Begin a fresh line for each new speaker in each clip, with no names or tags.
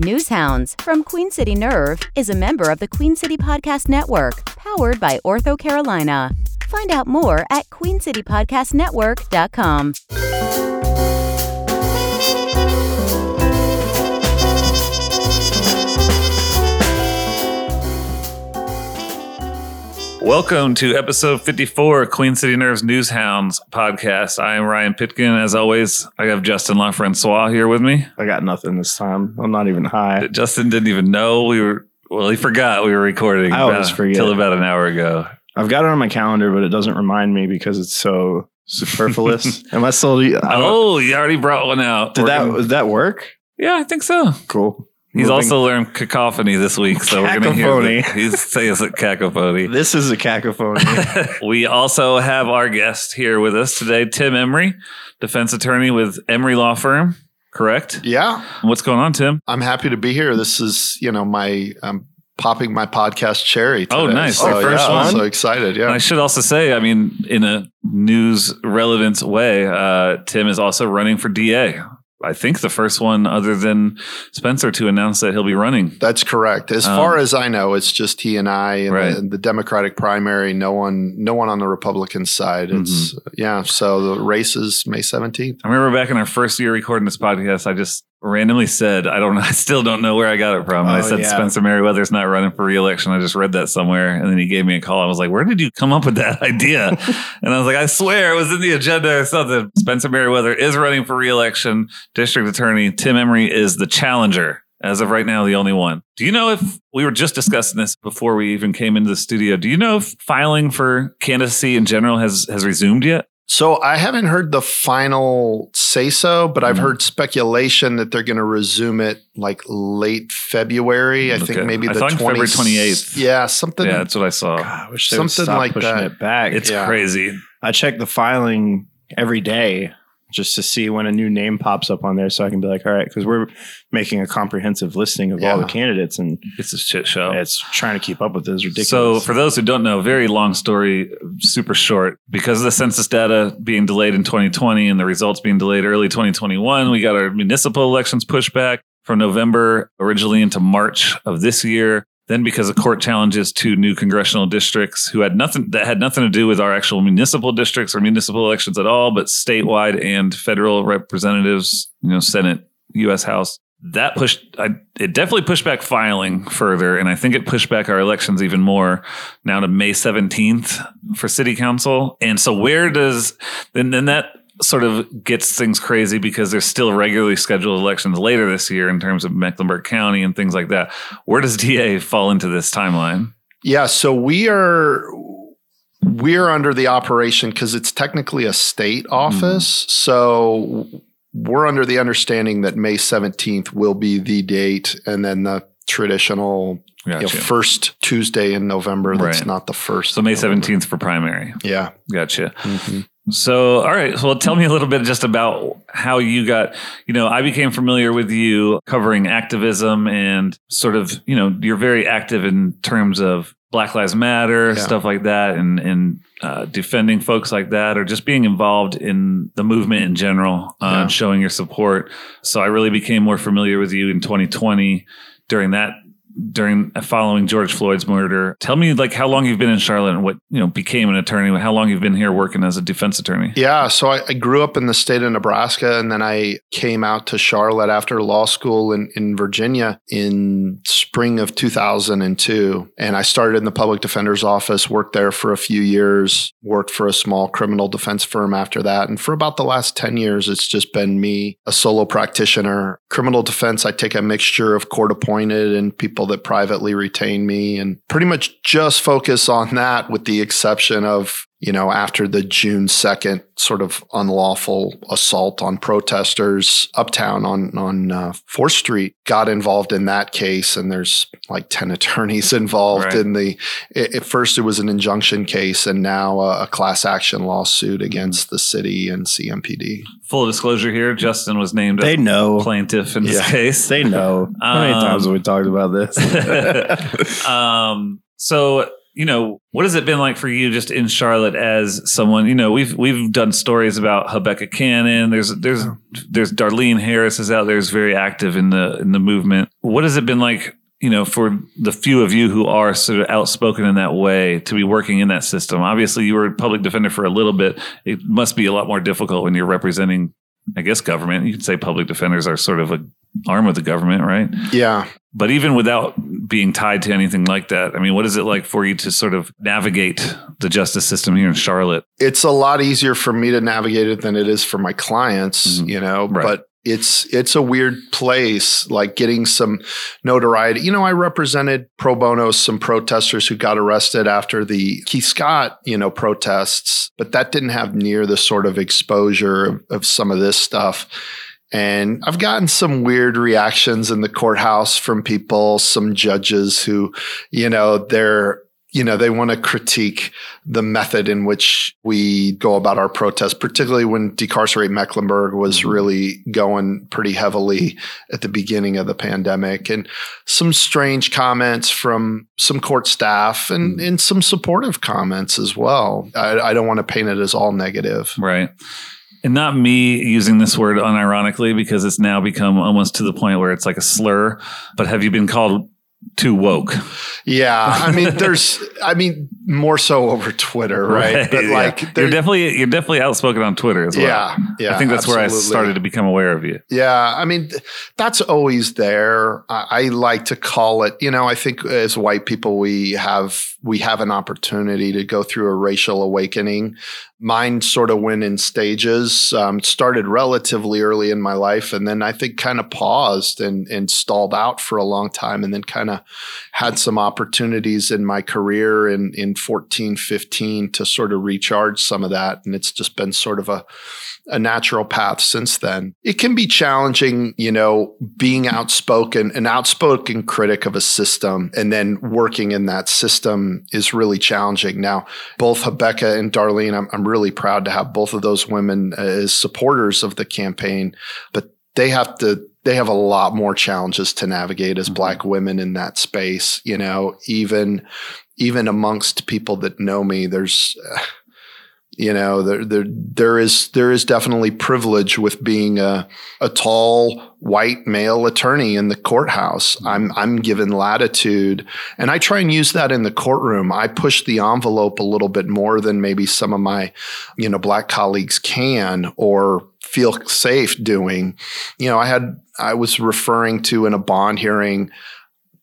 Newshounds from Queen City Nerve is a member of the Queen City Podcast Network, powered by Ortho Carolina. Find out more at queencitypodcastnetwork.com.
Welcome to episode 54 Queen City Nerves News Hounds podcast. I am Ryan Pitkin. As always, I have Justin LaFrancois here with me.
I got nothing this time. I'm not even high.
Justin didn't even know we were, well, he forgot we were recording
I always forget.
until about an hour ago.
I've got it on my calendar, but it doesn't remind me because it's so superfluous. Am I still? I
Oh, you already brought one out.
did
We're
that
gonna-
did that work?
yeah, I think so.
Cool.
He's
Moving-
also learned cacophony this week, so we're going to hear
Cacophony.
the- He's saying it's a cacophony.
This is a cacophony.
we also have our guest here with us today, Tim Emry, defense attorney with Emry Law Firm. Correct?
Yeah,
What's going on, Tim?
I'm happy to be here. This is, you know, my I'm popping my podcast cherry. Today.
Oh, nice.
So,
Our first
yeah, I'm
one?
so excited.
And I should also say, I mean, in a news relevant way, uh, Tim is also running for DA. I think the first one other than Spencer to announce that he'll be running.
That's correct. As
Um,
far as I know, it's just he and I in
Right.
the, the Democratic primary. No one, no one on the Republican side. It's
Mm-hmm.
yeah. So the race is May 17th.
I remember back in our first year recording this podcast, I just randomly said, I don't know, I still don't know where I got it from. I
Oh,
said
yeah.
Spencer Merriweather's not running for reelection. I just read that somewhere. And then he gave me a call. I was like, where did you come up with that idea? and I was like, I swear it was in the agenda or something. Spencer Merriweather is running for reelection. District Attorney Tim Emry is the challenger. As of right now, the only one. Do you know if we were just discussing this before we even came into the studio? Do you know if filing for candidacy in general has has resumed yet?
So I haven't heard the final say so, but I've
Mhm.
heard speculation that they're going to resume it like late February. I
Okay.
think maybe
I
the
thought
20
February 28th.
Yeah, something.
Yeah, that's what I saw.
God, I wish they would
Something
stop
like
pushing
that.
it back.
It's
Yeah.
crazy.
I check the filing every day just to see when a new name pops up on there, so I can be like, all right, because we're making a comprehensive listing of all the candidates, and
It's a shit show.
it's trying to keep up with this ridiculous.
So, for those who don't know, very long story, super short. Because of the census data being delayed in 2020 and the results being delayed early 2021, we got our municipal elections pushed back from November originally into March of this year. Then, because of court challenges to new congressional districts who had nothing that had nothing to do with our actual municipal districts or municipal elections at all, but statewide and federal representatives, you know, Senate, U.S. House, that pushed I, it definitely pushed back filing further and i think it pushed back our elections even more now to may 17th for city council and so where does then then that sort of gets things crazy because there's still regularly scheduled elections later this year in terms of mecklenburg county and things like that where does da fall into this timeline
Yeah, so we are we're under the operation because it's technically a state
Mm-hmm.
office. So we're under the understanding that May 17th will be the date and then the traditional you know, first Tuesday in November. That's
Right.
not the first.
so may
November.
17th for primary
Yeah.
gotcha
Mhm.
So, all right. Well, tell me a little bit just about how you got, you know, I became familiar with you covering activism and sort of, you know, you're very active in terms of Black Lives Matter,
Yeah.
stuff like that, and, and uh, defending folks like that, or just being involved in the movement in general, uh,
Yeah.
and showing your support. So I really became more familiar with you in 2020 during that during uh, following George Floyd's murder. Tell me like how long you've been in Charlotte and what, you know, became an attorney, how long you've been here working as a defense attorney.
Yeah, so I, I grew up in the state of Nebraska, and then I came out to Charlotte after law school in, in Virginia in spring of 2002. And I started in the public defender's office, worked there for a few years, worked for a small criminal defense firm after that. And for about the last 10 years, it's just been me, a solo practitioner. Criminal defense, I take a mixture of court appointed and people that privately retain me, and pretty much just focus on that with the exception of you know, after the June 2nd sort of unlawful assault on protesters uptown on, on uh, 4th Street, got involved in that case. And there's like 10 attorneys involved
Right.
in the, i- at first it was an injunction case and now a, a class action lawsuit against the city and CMPD.
Full disclosure here, Justin was named
they
a
know.
plaintiff in this
Yeah.
case.
They know. How many
Um,
times have we talked about this?
um, so you know, what has it been like for you just in Charlotte as someone, you know, we've we've done stories about Habecca Cannon. There's there's there's Darlene Harris is out there is very active in the in the movement. What has it been like, you know, for the few of you who are sort of outspoken in that way to be working in that system? Obviously you were a public defender for a little bit. It must be a lot more difficult when you're representing I guess government. You could say public defenders are sort of a arm of the government, right?
Yeah.
But even without being tied to anything like that, I mean, what is it like for you to sort of navigate the justice system here in Charlotte?
It's a lot easier for me to navigate it than it is for my clients,
Mhm.
you know,
Right.
but it's it's a weird place like getting some notoriety. You know, I represented pro bono some protesters who got arrested after the Keith Scott, you know, protests, but that didn't have near the sort of exposure of, of some of this stuff. And I've gotten some weird reactions in the courthouse from people, some judges who, you know, they're, you know, they want to critique the method in which we go about our protests, particularly when Decarcerate Mecklenburg was mm-hmm. really going pretty heavily at the beginning of the pandemic. And some strange comments from some court staff and, mm-hmm. and some supportive comments as well. I, I don't want to paint it as all negative.
Right. And not me using this word unironically because it's now become almost to the point where it's like a slur. But have you been called too woke?
Yeah, I mean, there's, I mean, more so over Twitter, right? But
yeah.
like,
you're definitely you're definitely outspoken on Twitter as well.
yeah, yeah.
I think that's where I started to become aware of you.
Yeah, I mean, that's always there. I, I like to call it. You know, I think as white people, we have we have an opportunity to go through a racial awakening. Mine sort of went in stages. Um, started relatively early in my life, and then I think kind of paused and and stalled out for a long time, and then kind of had some opportunities in my career and in 14, 15 to sort of recharge some of that, and it's just been sort of a a natural path since then. It can be challenging, you know, being outspoken, an outspoken critic of a system, and then working in that system is really challenging. Now, both Habecca and Darlene, I'm, I'm really proud to have both of those women uh, as supporters of the campaign, but they have to they have a lot more challenges to navigate as mm-hmm. black women in that space you know even even amongst people that know me there's you know there there there is there is definitely privilege with being a a tall white male attorney in the courthouse. Mm-hmm. I'm i'm given latitude and i try and use that in the courtroom. I push the envelope a little bit more than maybe some of my you know black colleagues can or feel safe doing you know i had i was referring to in a bond hearing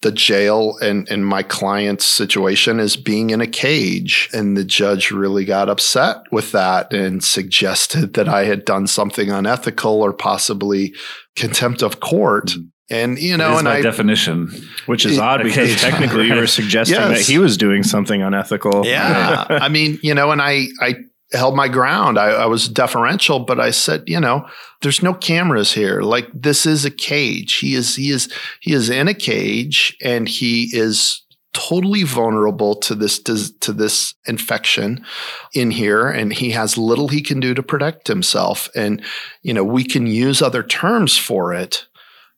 the jail and, and my client's situation as being in a cage. And the judge really got upset with that and suggested that I had done something unethical or possibly contempt of court. Mm-hmm. And, you know, and
by
I,
definition.
Which is odd
Okay.
because technically you were suggesting
Yes.
that he was doing something unethical.
Yeah. I mean, you know, and I, I held my ground. I, I was deferential, but I said, you know, there's no cameras here. Like this is a cage. He is, he is, he is in a cage and he is totally vulnerable to this, to this infection in here. And he has little he can do to protect himself. And, you know, we can use other terms for it,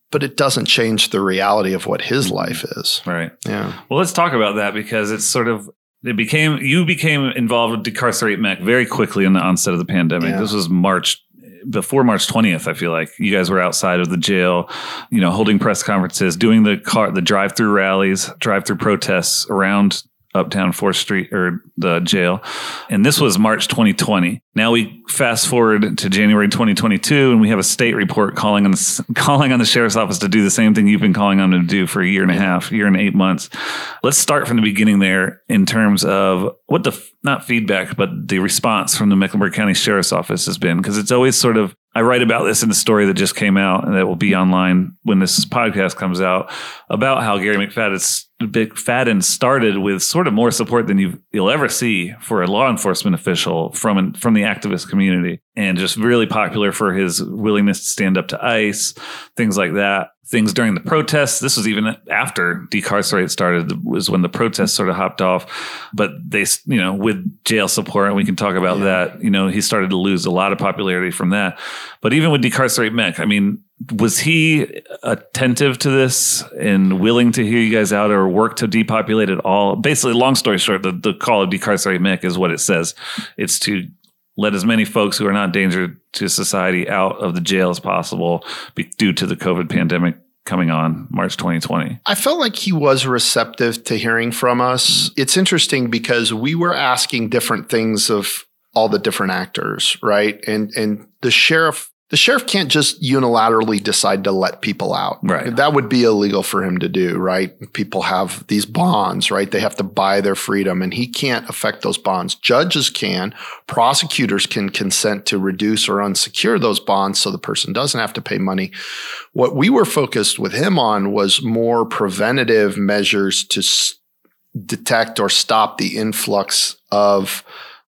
but it doesn't change the reality of what his life is.
Right.
Yeah.
Well, let's talk about that because it's sort of it became you became involved with decarcerate Meck very quickly in the onset of the pandemic.
Yeah.
This was March before March 20th, I feel like you guys were outside of the jail, you know, holding press conferences, doing the car the drive-through rallies, drive-through protests around uptown 4th Street or the jail. And this was March 2020. Now we fast forward to January 2022 and we have a state report calling on the calling on the sheriff's office to do the same thing you've been calling on them to do for a year and a half, year and 8 months. Let's start from the beginning there in terms of what the not feedback but the response from the Mecklenburg County Sheriff's Office has been because it's always sort of I write about this in the story that just came out and that will be online when this podcast comes out about how Gary McFadden, started with sort of more support than you you'll ever see for a law enforcement official from from the activist community, and just really popular for his willingness to stand up to ICE, things like that. Things during the protests. This was even after decarcerate started. Was when the protests sort of hopped off, but they, you know, with jail support, and we can talk about
Yeah.
that. You know, he started to lose a lot of popularity from that. But even with decarcerate Meck, I mean, was he attentive to this and willing to hear you guys out or work to depopulate it all? Basically, long story short, the, the call of decarcerate Meck is what it says. It's to let as many folks who are not danger to society out of the jail as possible due to the COVID pandemic coming on March 2020.
I felt like he was receptive to hearing from us. It's interesting because we were asking different things of all the different actors, right? And and the sheriff the sheriff can't just unilaterally decide to let people out.
Right.
That would be illegal for him to do, right? People have these bonds, right? They have to buy their freedom and he can't affect those bonds. Judges can, prosecutors can consent to reduce or unsecure those bonds so the person doesn't have to pay money. What we were focused with him on was more preventative measures to s- detect or stop the influx of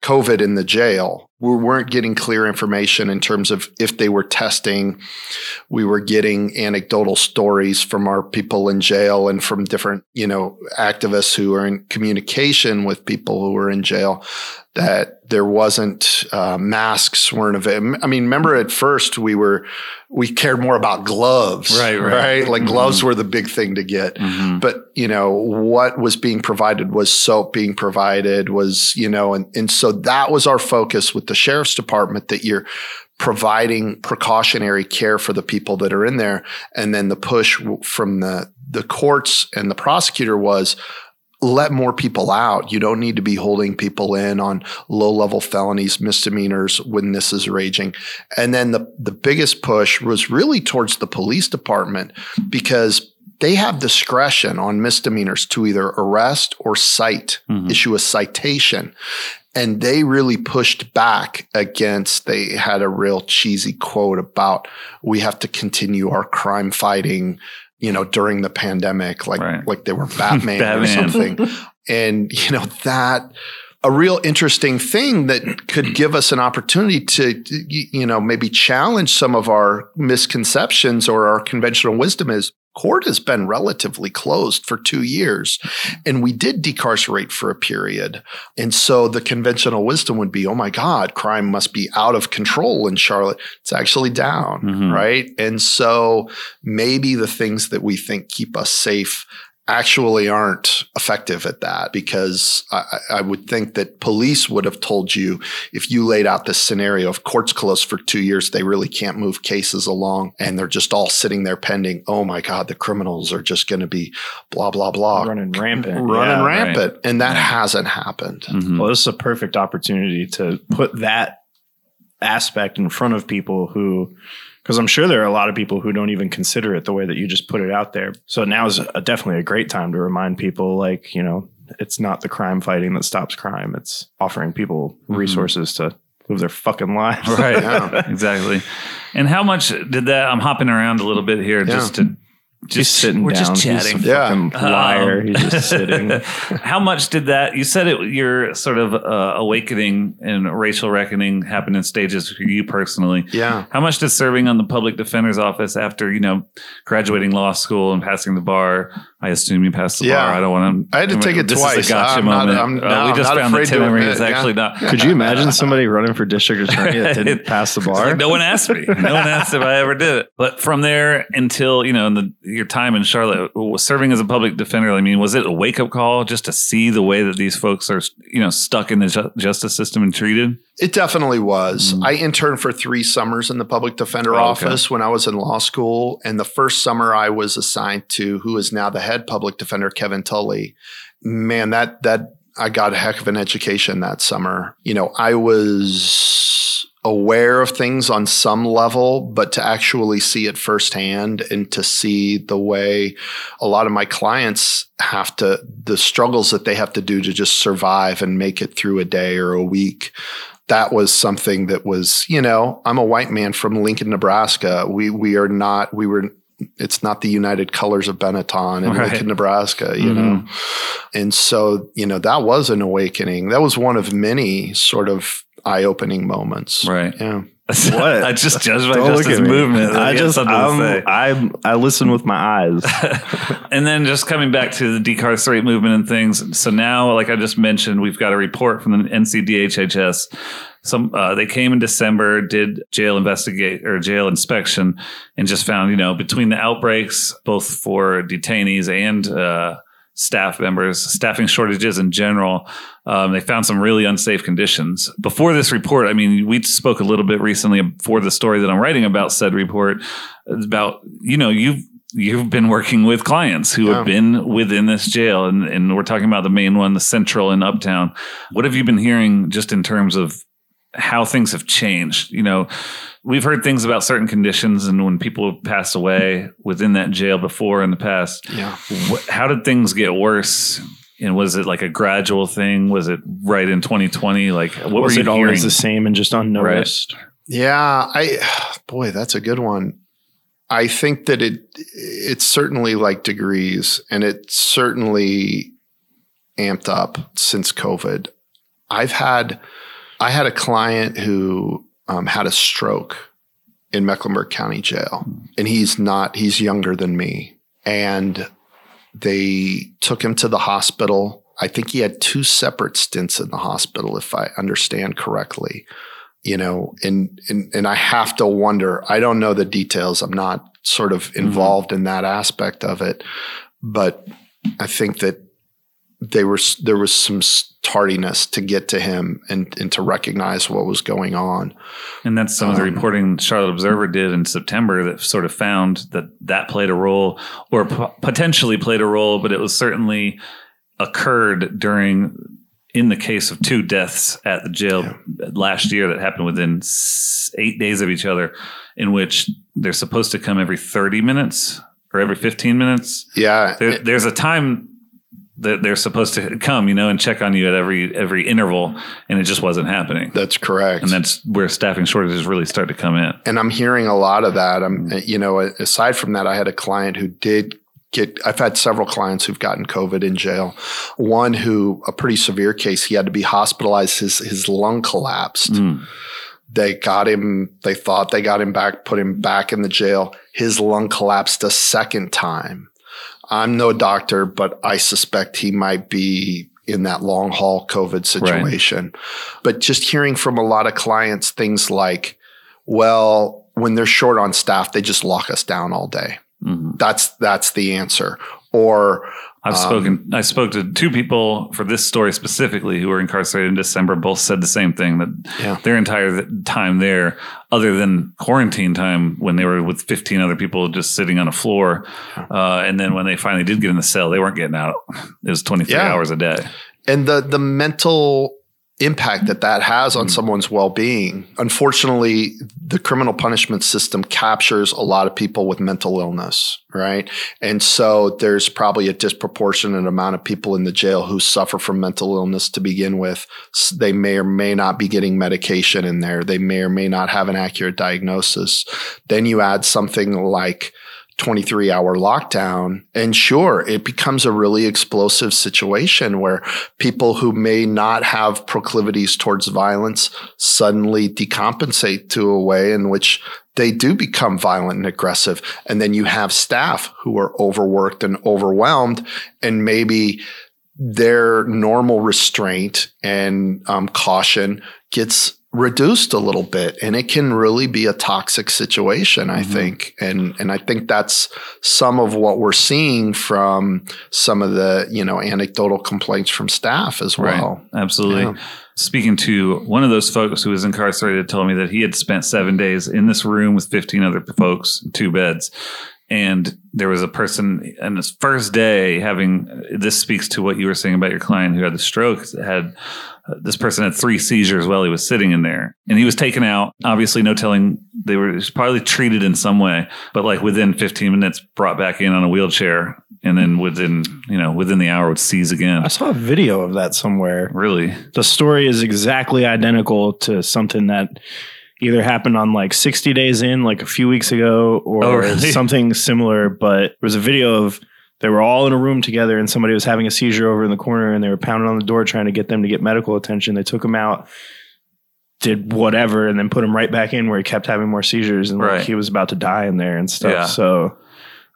COVID in the jail. We weren't getting clear information in terms of if they were testing. We were getting anecdotal stories from our people in jail and from different, you know, activists who are in communication with people who were in jail that there wasn't uh, masks weren't available. I mean, remember at first we were we cared more about gloves,
Right, right.
Like gloves were the big thing to get.
Mhm.
But you know what was being provided was soap being provided was you know and and so that was our focus with the sheriff's department that you're providing precautionary care for the people that are in there and then the push from the the courts and the prosecutor was let more people out. You don't need to be holding people in on low level felonies, misdemeanors when this is raging. And then the, the biggest push was really towards the police department because they have discretion on misdemeanors to either arrest or cite,
Mhm.
issue a citation. And they really pushed back against, they had a real cheesy quote about we have to continue our crime fighting, you know, during the pandemic, like
Right.
like they were Batman, or something. And, you know, that a real interesting thing that could give us an opportunity to, you know, maybe challenge some of our misconceptions or our conventional wisdom is court has been relatively closed for two years and we did decarcerate for a period. And so the conventional wisdom would be, oh my God, crime must be out of control in Charlotte. It's actually down,
Mhm.
right? And so maybe the things that we think keep us safe actually aren't effective at that because I, I would think that police would have told you if you laid out this scenario of courts closed for two years, they really can't move cases along and they're just all sitting there pending. Oh my God, the criminals are just going to be blah, blah, blah.
running rampant.
Running
Yeah.
rampant. And that
Yeah.
hasn't happened.
Mhm.
Well, this is a perfect opportunity to put that aspect in front of people who, because I'm sure there are a lot of people who don't even consider it the way that you just put it out there. So now is a, definitely a great time to remind people, like you know, it's not the crime fighting that stops crime; it's offering people mm-hmm. resources to live their fucking lives.
Right.
Yeah.
exactly. And how much did that? I'm hopping around a little bit here just to
Just
just
sitting
we're
down.
just chatting.
He's a
Yeah.
fucking liar.
Um,
He's just sitting.
How much did that? You said it. Your sort of uh, awakening and racial reckoning happened in stages for you personally.
Yeah.
How much did serving on the public defender's office after you know graduating law school and passing the bar? I assume you passed the
Yeah.
bar. I don't want to.
I had to take it
this
twice.
Is a gotcha
I'm not-
moment.
I'm-
Uh,
no,
we
I'm
just
not
found that
afraid to
Tim
Emry
is actually
yeah.
not.
Could you imagine somebody running for district attorney that didn't pass the bar?
like, no one asked me. No one asked if I ever did it. But from there until you know, in the, your time in Charlotte, serving as a public defender. I mean, was it a wake up call just to see the way that these folks are, you know, stuck in the ju- justice system and treated?
It definitely was.
Mm.
I interned for three summers in the public defender
Oh, okay.
office when I was in law school. And the first summer I was assigned to who is now the head public defender, Kevin Tully. Man, that that I got a heck of an education that summer. You know, I was aware of things on some level, but to actually see it firsthand and to see the way a lot of my clients have to, the struggles that they have to do to just survive and make it through a day or a week. That was something that was, you know, I'm a white man from Lincoln, Nebraska. We we are not, we were it's not the United Colors of Benetton in
Right.
Lincoln, Nebraska, you
Mhm.
know. And so, you know, that was an awakening. That was one of many sort of eye-opening moments.
Right.
Yeah.
What?
I just judged by
Don't
just his
me.
movement.
I just
something to
um. I I listen with my eyes.
and then just coming back to the decarcerate movement and things. So now, like I just mentioned, we've got a report from the NCDHHS some uh, they came in December, did jail investigate or jail inspection, and just found you know between the outbreaks, both for detainees and uh, staff members, staffing shortages in general. Um, they found some really unsafe conditions. Before this report, I mean, we spoke a little bit recently for the story that I'm writing about said report about, you know, you've you've been working with clients who
Yeah.
have been within this jail and, and we're talking about the main one the central and uptown what have you been hearing just in terms of how things have changed you know we've heard things about certain conditions and when people have passed away within that jail before in the past
Yeah.
what, how did things get worse and was it like a gradual thing was it right in 2020 like what
was
were
it
you
always the same and just unnoticed?
Yeah, I boy, that's a good one. I think that it it's certainly like degrees and it certainly amped up since COVID. I've had I had a client who um, had a stroke in Mecklenburg County Jail, and he's not he's younger than me, and they took him to the hospital. I think he had two separate stints in the hospital, if I understand correctly you know and, and and i have to wonder i don't know the details. I'm not sort of involved in that aspect of it but i think that they were there was some tardiness to get to him and and to recognize what was going on.
And that's some of the
Um,
reporting Charlotte Observer did in September that sort of found that that played a role or potentially played a role, but it was certainly occurred during, in the case of two deaths at the jail last year that happened within eight days of each other, in which they're supposed to come every 30 minutes or every 15 minutes.
yeah.
There, there's a time that they're supposed to come, you know, and check on you at every every interval, and it just wasn't happening.
that's correct
And that's where staffing shortages really start to come in.
and I'm hearing a lot of that. I'm, you know, aside from that, I had a client who did get. I've had several clients who've gotten COVID in jail. One who a pretty severe case. He had to be hospitalized. His his lung collapsed.
Mm.
They got him. They thought they got him back. Put him back in the jail. His lung collapsed a second time. I'm no doctor, but I suspect he might be in that long haul COVID situation. But just hearing from a lot of clients things like, well, when they're short on staff, they just lock us down all day.
Mhm.
That's that's the answer. Or
I've
Um,
spoken. I spoke to two people for this story specifically who were incarcerated in December. Both said the same thing that
Yeah.
their entire time there, other than quarantine time when they were with 15 other people just sitting on a floor, uh, and then when they finally did get in the cell, they weren't getting out. It was 23
Yeah.
hours a day.
and the the mental impact that that has on mm. someone's well-being. Unfortunately the criminal punishment system captures a lot of people with mental illness right? And so there's probably a disproportionate amount of people in the jail who suffer from mental illness to begin with. They may or may not be getting medication in there. They may or may not have an accurate diagnosis. Then you add something like 23 hour lockdown. And sure, it becomes a really explosive situation where people who may not have proclivities towards violence suddenly decompensate to a way in which they do become violent and aggressive. And then you have staff who are overworked and overwhelmed and maybe their normal restraint and um, caution gets reduced a little bit and it can really be a toxic situation i
Mhm.
think and and i think that's some of what we're seeing from some of the you know anecdotal complaints from staff as well
Absolutely.
Yeah.
Speaking to one of those folks who was incarcerated, told me that he had spent seven days in this room with 15 other folks, two beds. And there was a person on his first day having this speaks to what you were saying about your client who had the stroke. Had uh, this person had three seizures while he was sitting in there, and he was taken out. Obviously, no telling they were probably treated in some way, but like within 15 minutes, brought back in on a wheelchair, and then within you know within the hour would seize again.
I saw a video of that somewhere.
Really,
The story is exactly identical to something that either happened on like 60 days in, like a few weeks ago, or
Oh, really?
something similar. But there was a video of they were all in a room together and somebody was having a seizure over in the corner and they were pounding on the door trying to get them to get medical attention. They took him out, did whatever, and then put him right back in where he kept having more seizures and
Right.
like he was about to die in there and stuff.
Yeah.
So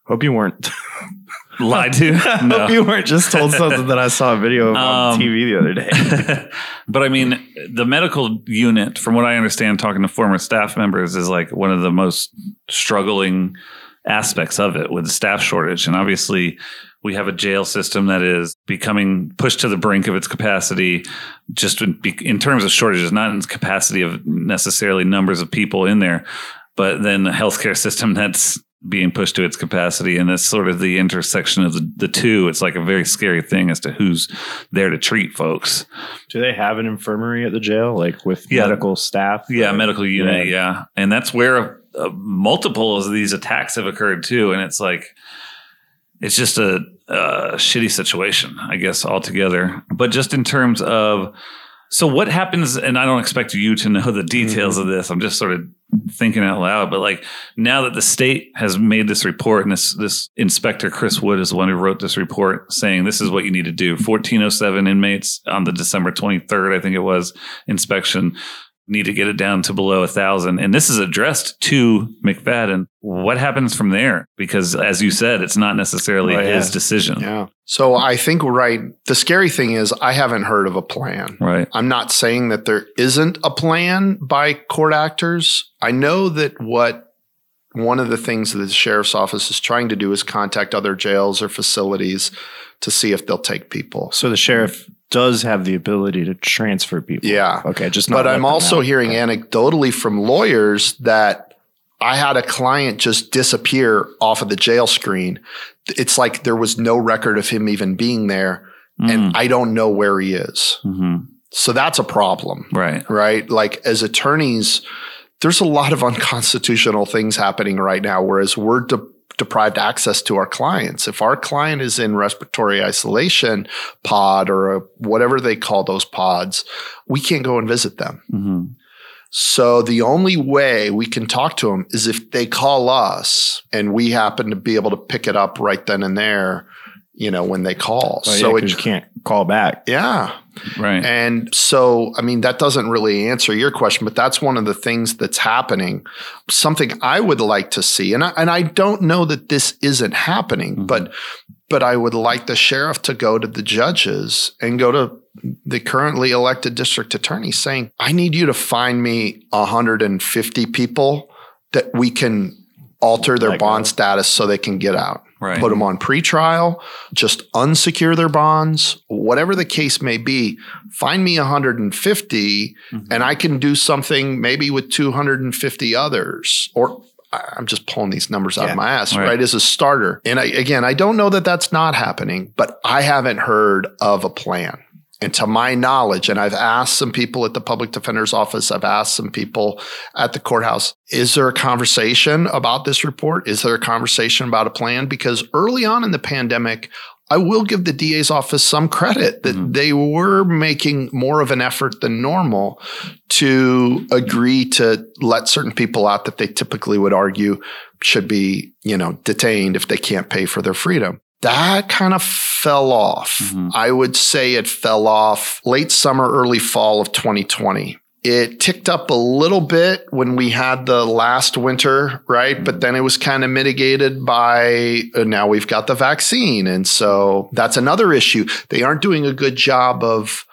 hope you weren't.
lied to. No.
hope you weren't just told something that I saw a video of on
Um,
TV the other day.
but I mean, the medical unit, from what I understand, talking to former staff members, is like one of the most struggling aspects of it with the staff shortage. And obviously, we have a jail system that is becoming pushed to the brink of its capacity, just in, in terms of shortages, not in capacity of necessarily numbers of people in there, but then a healthcare system that's being pushed to its capacity. And that's sort of the intersection of the, the two. It's like a very scary thing as to who's there to treat folks.
Do they have an infirmary at the jail, like with
Yeah.
medical staff?
Yeah,
Or-
medical unit.
Yeah.
Yeah, and that's where uh, multiple of these attacks have occurred too. And it's like, it's just a, a shitty situation, I guess, altogether. But just in terms of, so what happens? And I don't expect you to know the details mm-hmm. of this. I'm just sort of thinking out loud. But like now that the state has made this report, and this this inspector Chris Wood is the one who wrote this report, saying this is what you need to do. 1407 inmates on the December 23rd, I think it was, inspection need to get it down to below a thousand. And this is addressed to McFadden. What happens from there? Because as you said, it's not necessarily
Oh, yeah.
his decision.
Yeah. So I think, right, the scary thing is I haven't heard of a plan.
Right.
I'm not saying that there isn't a plan by court actors. I know that what one of the things that the sheriff's office is trying to do is contact other jails or facilities to see if they'll take people.
So the sheriff does have the ability to transfer people.
Yeah.
Okay. Just not
But I'm also
out.
hearing anecdotally from lawyers that I had a client just disappear off of the jail screen. It's like there was no record of him even being there, and I don't know where he is.
hmm
So that's a problem,
Right.
right? Like as attorneys, there's a lot of unconstitutional things happening right now, whereas we're de- deprived access to our clients. If our client is in respiratory isolation pod or a, whatever they call those pods, we can't go and visit them.
hmm
So the only way we can talk to them is if they call us and we happen to be able to pick it up right then and there, you know, when they call.
Oh, yeah,
it,
you can't call back.
yeah.
Right.
And so, I mean, that doesn't really answer your question, but that's one of the things that's happening. Something I would like to see, and I, and I don't know that this isn't happening,
Mhm.
but but I would like the sheriff to go to the judges and go to the currently elected district attorney saying, I need you to find me 150 people that we can alter their
Let go.
bond status so they can get out
right.
put them on pretrial, just unsecure their bonds, whatever the case may be. Find me 150
Mhm.
and I can do something maybe with 250 others or I'm just pulling these numbers out
Yeah.
of my ass,
Right.
right. As a starter. And I, again, I don't know that that's not happening, but I haven't heard of a plan. And to my knowledge, and I've asked some people at the public defender's office, I've asked some people at the courthouse, is there a conversation about this report? Is there a conversation about a plan? Because early on in the pandemic, I will give the DA's office some credit that
Mhm.
they were making more of an effort than normal to agree to let certain people out that they typically would argue should be, you know, detained if they can't pay for their freedom. That kind of fell off.
Mhm.
I would say it fell off late summer, early fall of 2020. It ticked up a little bit when we had the last winter, right? But then it was kind of mitigated by uh, now we've got the vaccine. And so that's another issue. They aren't doing a good job of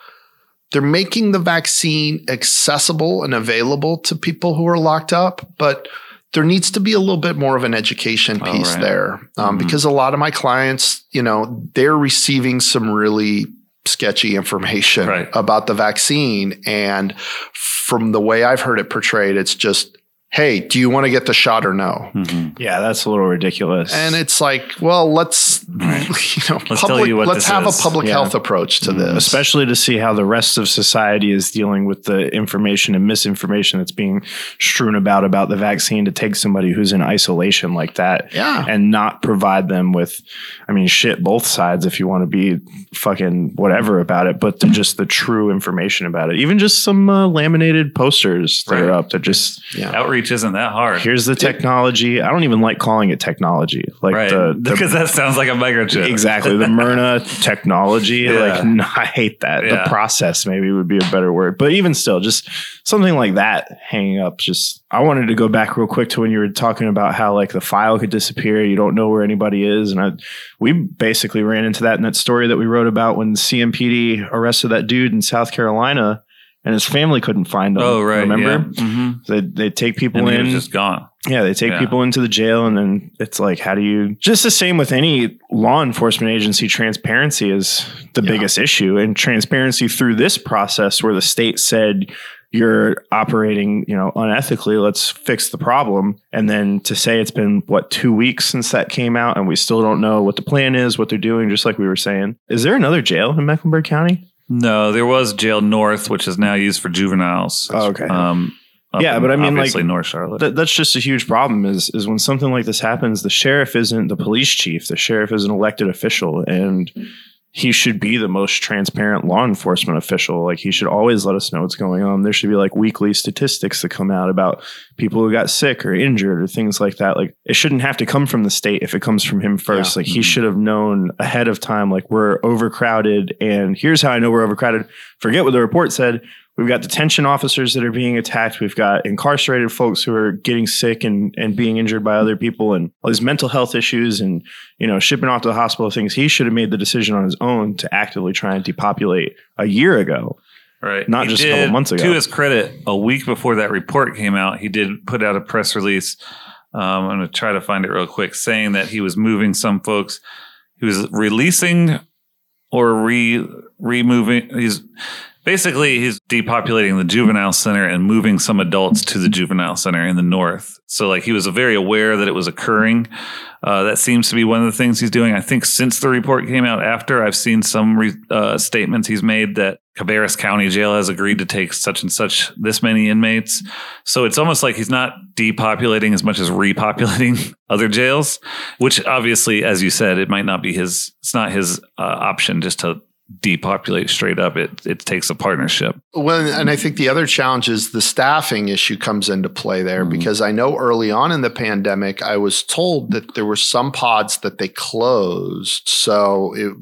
they're making the vaccine accessible and available to people who are locked up, but there needs to be a little bit more of an education piece
right.
there um,
Mhm.
because a lot of my clients, you know, they're receiving some really sketchy information
Right.
about the vaccine. And from the way I've heard it portrayed, it's just, hey, do you want to get the shot or no?
Mhm.
Yeah, that's a little ridiculous.
And it's like, well, let's,
Right.
you know,
Let's tell
public,
you what
let's
this
have
is.
a public
Yeah.
health approach to
Mhm.
this.
especially to see how the rest of society is dealing with the information and misinformation that's being strewn about about the vaccine to take somebody who's in isolation like that
yeah.
and not provide them with i mean shit both sides if you want to be fucking whatever about it but to just the true information about it even just some uh, laminated posters that are up that just
yeah.
Outreach isn't that hard.
here's the technology i don't even like calling it technology like
right.
the, the
because that sounds like a microchip.
Exactly. The mRNA technology.
Yeah.
Like, I hate that.
Yeah.
The process maybe would be a better word. But even still, just something like that hanging up. Just, I wanted to go back real quick to when you were talking about how like the file could disappear. You don't know where anybody is. And I, we basically ran into that in that story that we wrote about when CMPD arrested that dude in South Carolina and his family couldn't find him.
Oh, right.
Remember?
Yeah. hmm
They, they take people
And he
in.
was just gone.
Yeah, they take
Yeah.
people into the jail, and then it's like, how do you? Just the same with any law enforcement agency. Transparency is the
Yeah.
biggest issue, and transparency through this process, where the state said you're operating, you know, unethically. Let's fix the problem, and then to say it's been what two weeks since that came out, and we still don't know what the plan is, what they're doing. Just like we were saying, is there another jail in Mecklenburg County?
No, there was Jail North, which is now used for juveniles.
Oh, okay.
Um,
Yeah,
in
but I mean, like-
North Charlotte.
That, that's just a huge problem. Is is when something like this happens, the sheriff isn't the police chief. The sheriff is an elected official, and he should be the most transparent law enforcement official. Like he should always let us know what's going on. There should be like weekly statistics that come out about people who got sick or injured or things like that. Like it shouldn't have to come from the state if it comes from him first.
Yeah.
Like he
Mhm.
should have known ahead of time. Like we're overcrowded, and here's how I know we're overcrowded. Forget what the report said. We've got detention officers that are being attacked. We've got incarcerated folks who are getting sick and, and being injured by other people and all these mental health issues and, you know, shipping off to the hospital things. He should have made the decision on his own to actively try and depopulate a year ago.
Right.
Not
He
just a couple months ago.
To his credit, a week before that report came out, he did put out a press release. Um, I'm going to try to find it real quick, saying that he was moving some folks. He was releasing or re removing. He's basically he's depopulating the juvenile center and moving some adults to the juvenile center in the north. So like he was very aware that it was occurring. Uh, that seems to be one of the things he's doing. I think since the report came out after, I've seen some re- uh, statements he's made that Cabarrus County Jail has agreed to take such and such this many inmates. So it's almost like he's not depopulating as much as repopulating other jails, which obviously, as you said, it might not be his. It's not his uh, option just to depopulate straight up. It it takes a partnership.
Well, and I think the other challenge is the staffing issue comes into play there
Mhm.
because I know early on in the pandemic, I was told that there were some pods that they closed. So it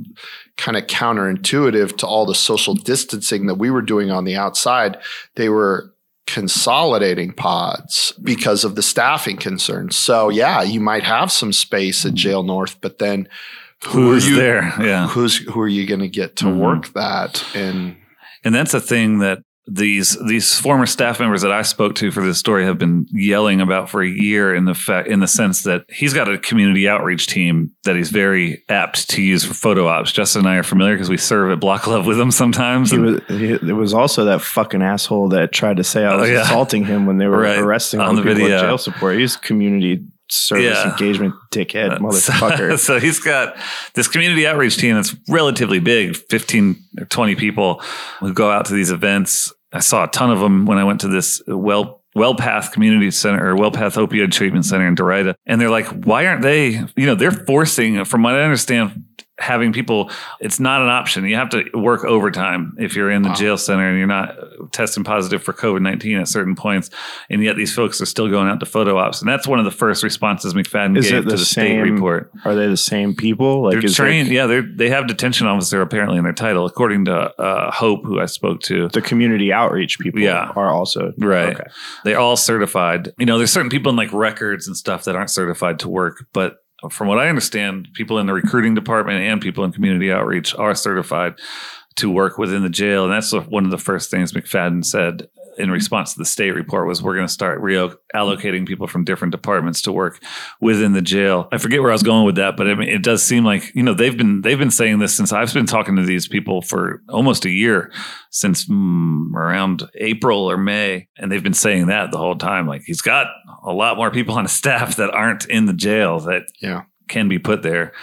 kind of counterintuitive to all the social distancing that we were doing on the outside. They were consolidating pods because of the staffing concerns. So yeah, you might have some space at Jail North, but then who
Who's
are you
there? Yeah.
who's who are you going to get to
Mhm.
work that and
And that's a thing that these these former staff members that I spoke to for this story have been yelling about for a year in the fact in the sense that he's got a community outreach team that he's very apt to use for photo ops. Justin and I are familiar because we serve at Block Love with him sometimes.
He was, he, there was also that fucking asshole that tried to say I
Oh,
was
yeah.
assaulting him when they were
Right.
arresting
On
all
the
the people
video.
at jail support. He's community service
Yeah.
engagement dickhead
Uh,
motherfucker.
So, so he's got this community outreach team that's relatively big 15 or 20 people who go out to these events. I saw a ton of them when I went to this well Wellpath Community Center or Wellpath Opioid Treatment Center in Derita. And they're like, why aren't they, you know, they're forcing, from what I understand, having people, it's not an option. You have to work overtime if you're in the
Wow.
jail center and you're not testing positive for COVID 19 at certain points. And yet these folks are still going out to photo ops. And that's one of the first responses McFadden
Is
gave
it
to
the
the state
same-
report.
Are they the same people? Like
They're trained. yeah, they they have detention officer apparently in their title, according to uh, Hope, who I spoke to.
the community outreach people
Yeah.
are also
Right.
Okay.
They're all certified. You know, there's certain people in like records and stuff that aren't certified to work, but from what I understand, people in the recruiting department and people in community outreach are certified to work within the jail. And that's one of the first things McFadden said in response to the state report was we're going to start reallocating people from different departments to work within the jail. I forget where I was going with that, but I mean, it does seem like you know they've been they've been saying this since I've been talking to these people for almost a year since mm, around April or May, and they've been saying that the whole time. Like he's got a lot more people on his staff that aren't in the jail that
Yeah.
can be put there.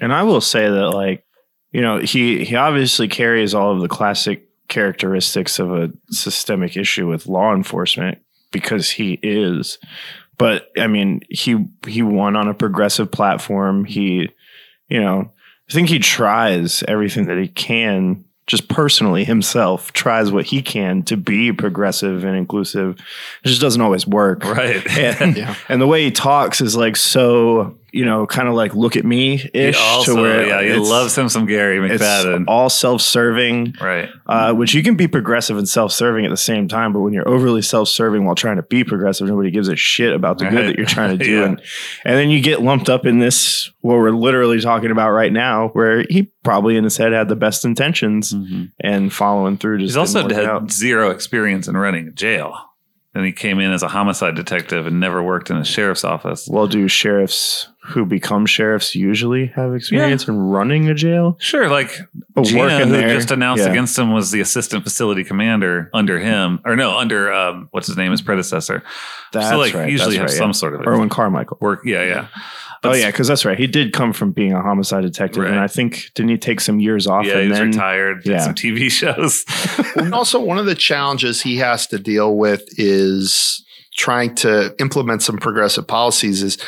And I will say that, like, you know, he he obviously carries all of the classic characteristics of a systemic issue with law enforcement because he is. But I mean, he he won on a progressive platform. He, you know, I think he tries everything that he can, just personally himself, tries what he can to be progressive and inclusive. It just doesn't always work.
Right.
And,
Yeah.
and the way he talks is like so you know, kind of like look at me ish
to where yeah, he loves him some Gary
it's
McFadden.
all self serving.
right.
Uh, which you can be progressive and self-serving at the same time, but when you're overly self-serving while trying to be progressive, nobody gives a shit about the good that you're trying to do,
Yeah.
and and then you get lumped up in this what we're literally talking about right now, where he probably in his head had the best intentions and following through. Just
He's also had
out.
zero experience in running a jail. And he came in as a homicide detective and never worked in a sheriff's office.
Well, do sheriffs who become sheriffs usually have experience in running a jail?
Sure, like
But
Gina, who
there,
just announced
yeah.
against him, was the assistant facility commander under him, or no, under um, what's his name, his predecessor.
That's
so, like,
right.
usually
that's
have
right,
some
yeah.
sort of
Irwin Carmichael.
work. Yeah, yeah.
oh yeah, because that's right. He did come from being a homicide detective,
Right.
and I think didn't he take some years off?
yeah.
and
He was
then,
retired. Did
yeah.
some TV shows.
and also, one of the challenges he has to deal with is trying to implement some progressive policies. Is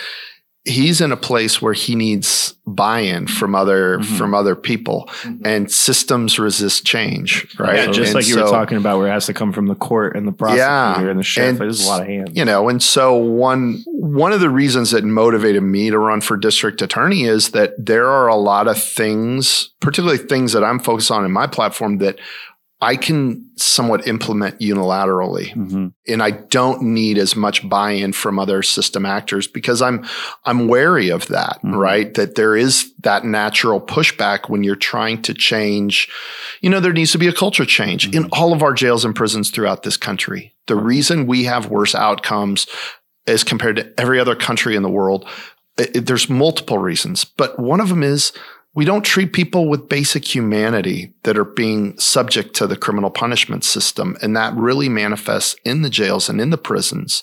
he's in a place where he needs buy-in from other
Mhm.
from other people, and systems resist change, right?
Yeah, just
And
like you were
so-
talking about, where it has to come from the court and the prosecutor
Yeah,
and the sheriff.
and-
There's a lot of hands.
you know and so one one of the reasons that motivated me to run for district attorney is that there are a lot of things particularly things that i'm focused on in my platform that i can somewhat implement unilaterally.
Mhm.
and i don't need as much buy-in from other system actors because i'm i'm wary of that
Mhm.
right? That there is that natural pushback when you're trying to change you know there needs to be a culture change in all of our jails and prisons throughout this country. The reason we have worse outcomes as compared to every other country in the world it- it- there's multiple reasons but one of them is we don't treat people with basic humanity that are being subject to the criminal punishment system. And that really manifests in the jails and in the prisons.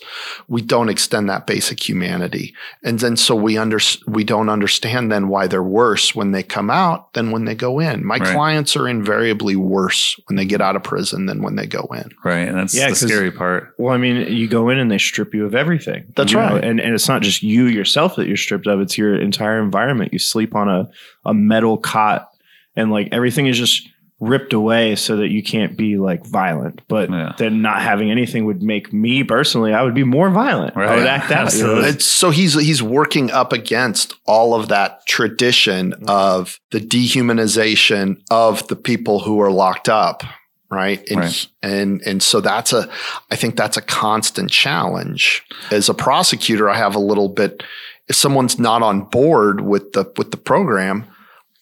We don't extend that basic humanity. And then so we under, we don't understand then why they're worse when they come out than when they go in. My
Right.
clients are invariably worse when they get out of prison than when they go in.
Right. And that's
Yeah,
the
'cause-
scary part.
Well, I mean, you go in and they strip you of everything.
That's
You know,
right.
and and it's not just you yourself that you're stripped of; it's your entire environment. You sleep on a a metal cot, and like everything is just ripped away so that you can't be like violent. But
Yeah.
then not having anything would make me personally, I would be more violent. I
Right.
would act out. you know?
It's, so he's he's working up against all of that tradition mm-hmm. of the dehumanization of the people who are locked up, right? And
Right.
and and so that's a I think that's a constant challenge. As a prosecutor, I have a little bit if someone's not on board with the with the program,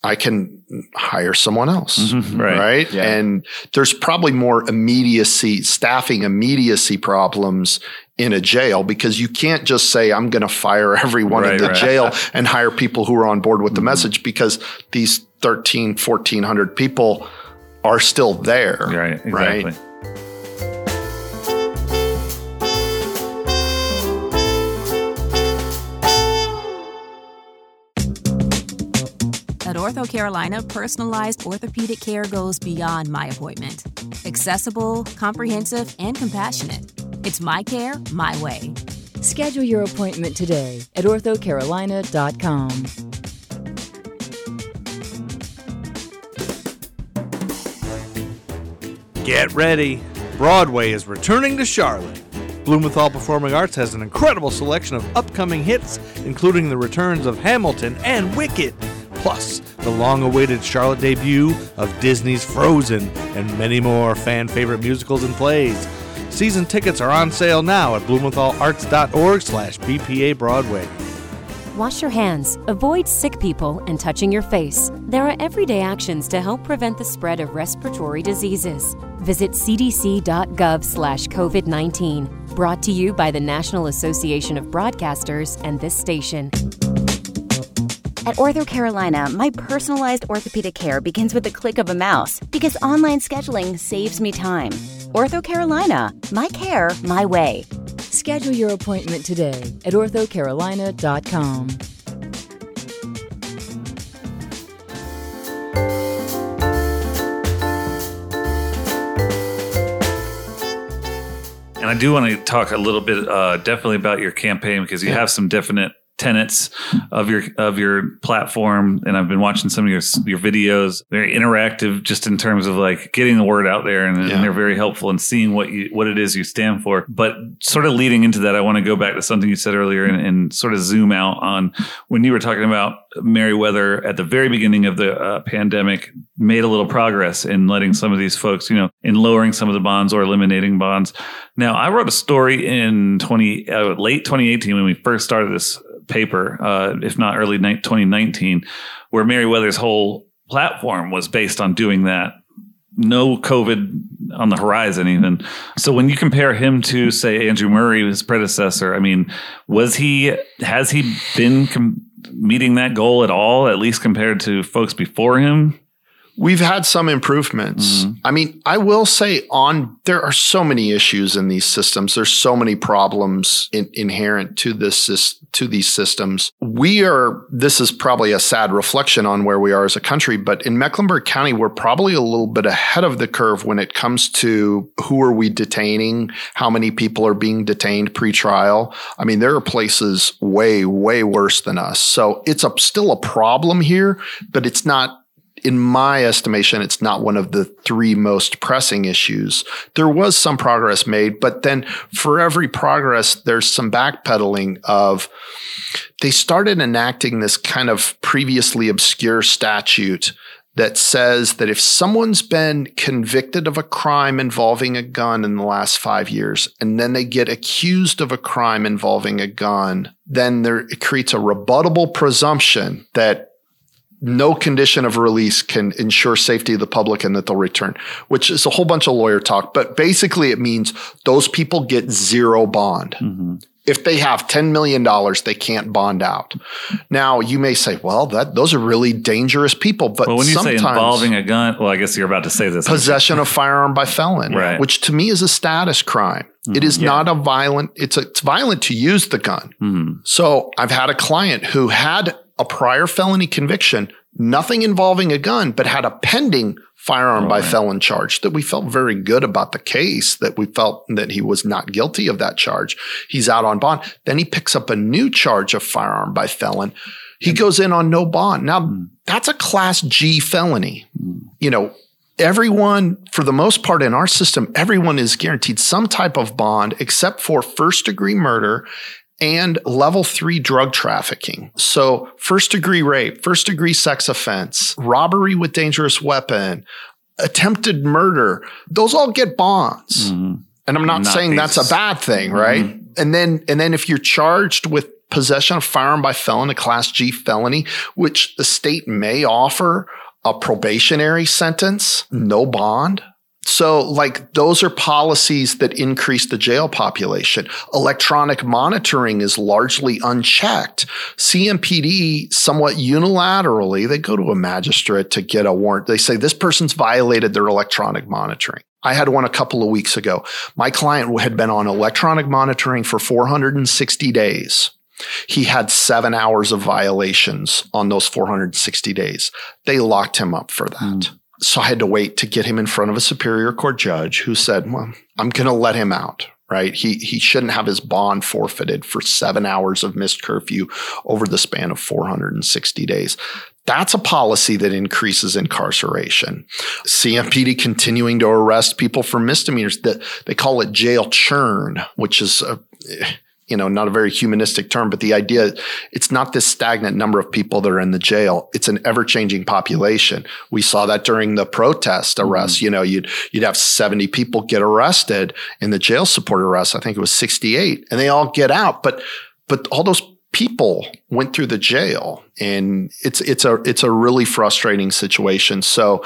I can hire someone else
Mhm.
Right.
right?
Yeah.
And there's probably more immediacy, staffing immediacy problems in a jail because you can't just say, I'm going to fire everyone in
Right,
the
right.
jail and hire people who are on board with the message because these 13, 1400 people are still there.
Right. Exactly.
At Ortho Carolina, personalized orthopedic care goes beyond my appointment. Accessible, comprehensive, and compassionate. It's my care, my way.
Schedule your appointment today at orthocarolina.com.
Get ready. Broadway is returning to Charlotte. Blumenthal Performing Arts has an incredible selection of upcoming hits, including the returns of Hamilton and Wicked, plus the long awaited Charlotte debut of Disney's Frozen, and many more fan favorite musicals and plays. Season tickets are on sale now at blumenthalarts.org slash BPA Broadway.
Wash your hands, avoid sick people, and touching your face. There are everyday actions to help prevent the spread of respiratory diseases. Visit cdc.gov slash COVID 19. Brought to you by the National Association of Broadcasters and this station.
At Ortho Carolina, my personalized orthopedic care begins with the click of a mouse because online scheduling saves me time. Ortho Carolina, my care, my way.
Schedule your appointment today at orthocarolina.com.
And I do want to talk a little bit, uh, definitely about your campaign because you have some definite tenets of your of your platform. And I've been watching some of your your videos. Very interactive just in terms of like getting the word out there and,
Yeah.
and they're very helpful in seeing what you what it is you stand for. But sort of leading into that I want to go back to something you said earlier and, and sort of zoom out on when you were talking about Merriweather at the very beginning of the uh, pandemic made a little progress in letting some of these folks you know in lowering some of the bonds or eliminating bonds. Now I wrote a story in 20 uh, late 2018 when we first started this paper, uh, if not early ni- 2019, where Merriweather's whole platform was based on doing that. No COVID on the horizon, even. So when you compare him to, say, Andrew Murray, his predecessor, I mean, was he, has he been com- meeting that goal at all, at least compared to folks before him?
We've had some improvements. Mm-hmm. I mean, I will say on there are so many issues in these systems. There's so many problems in, inherent to this to these systems. We are this is probably a sad reflection on where we are as a country, but in Mecklenburg County we're probably a little bit ahead of the curve when it comes to who are we detaining, how many people are being detained pre-trial. I mean, there are places way way worse than us. So it's a still a problem here, but it's not in my estimation, it's not one of the three most pressing issues. There was some progress made, but then for every progress, there's some backpedaling of they started enacting this kind of previously obscure statute that says that if someone's been convicted of a crime involving a gun in the last five years, and then they get accused of a crime involving a gun, then there it creates a rebuttable presumption that no condition of release can ensure safety of the public and that they'll return, which is a whole bunch of lawyer talk. But basically, it means those people get zero bond. If they have $10 million, they can't bond out. Now, you may say, well, that those are really dangerous people. But
Well, when you say involving a gun, well, I guess you're about to say this.
possession of firearm by felon,
Right.
which to me is a status crime. It is not a violent, it's, a, it's violent to use the gun.
Mhm.
So I've had a client who had a prior felony conviction, nothing involving a gun, but had a pending firearm by oh, felon charge that we felt very good about the case, that we felt that he was not guilty of that charge. He's out on bond. Then he picks up a new charge of firearm by felon. He goes in on no bond. Now, hmm. that's a class G felony. Hmm. You know, everyone, for the most part in our system, everyone is guaranteed some type of bond except for first degree murder and level three drug trafficking. So, first degree rape, first degree sex offense, robbery with dangerous weapon, attempted murder, those all get bonds. Mm-hmm. And I'm not,
Not
saying that's a bad thing, right? Mm-hmm. And then and then if you're charged with possession of firearm by felon, a class G felony, which the state may offer a probationary sentence, no bond. So, like, those are policies that increase the jail population. Electronic monitoring is largely unchecked. CMPD, somewhat unilaterally, they go to a magistrate to get a warrant. They say this person's violated their electronic monitoring. I had one a couple of weeks ago. My client had been on electronic monitoring for 460 days. He had seven hours of violations on those 460 days. They locked him up for that. Hmm. So I had to wait to get him in front of a superior court judge who said, well, I'm going to let him out. Right. He, he shouldn't have his bond forfeited for seven hours of missed curfew over the span of 460 days. That's a policy that increases incarceration. CMPD continuing to arrest people for misdemeanors that they call it jail churn, which is a, you know, not a very humanistic term, but the idea it's not this stagnant number of people that are in the jail. It's an ever changing population. We saw that during the protest mm-hmm. arrests. You know, you'd you'd have 70 people get arrested in the jail support arrests. I think it was 68, and they all get out. But but all those people went through the jail and it's it's a it's a really frustrating situation so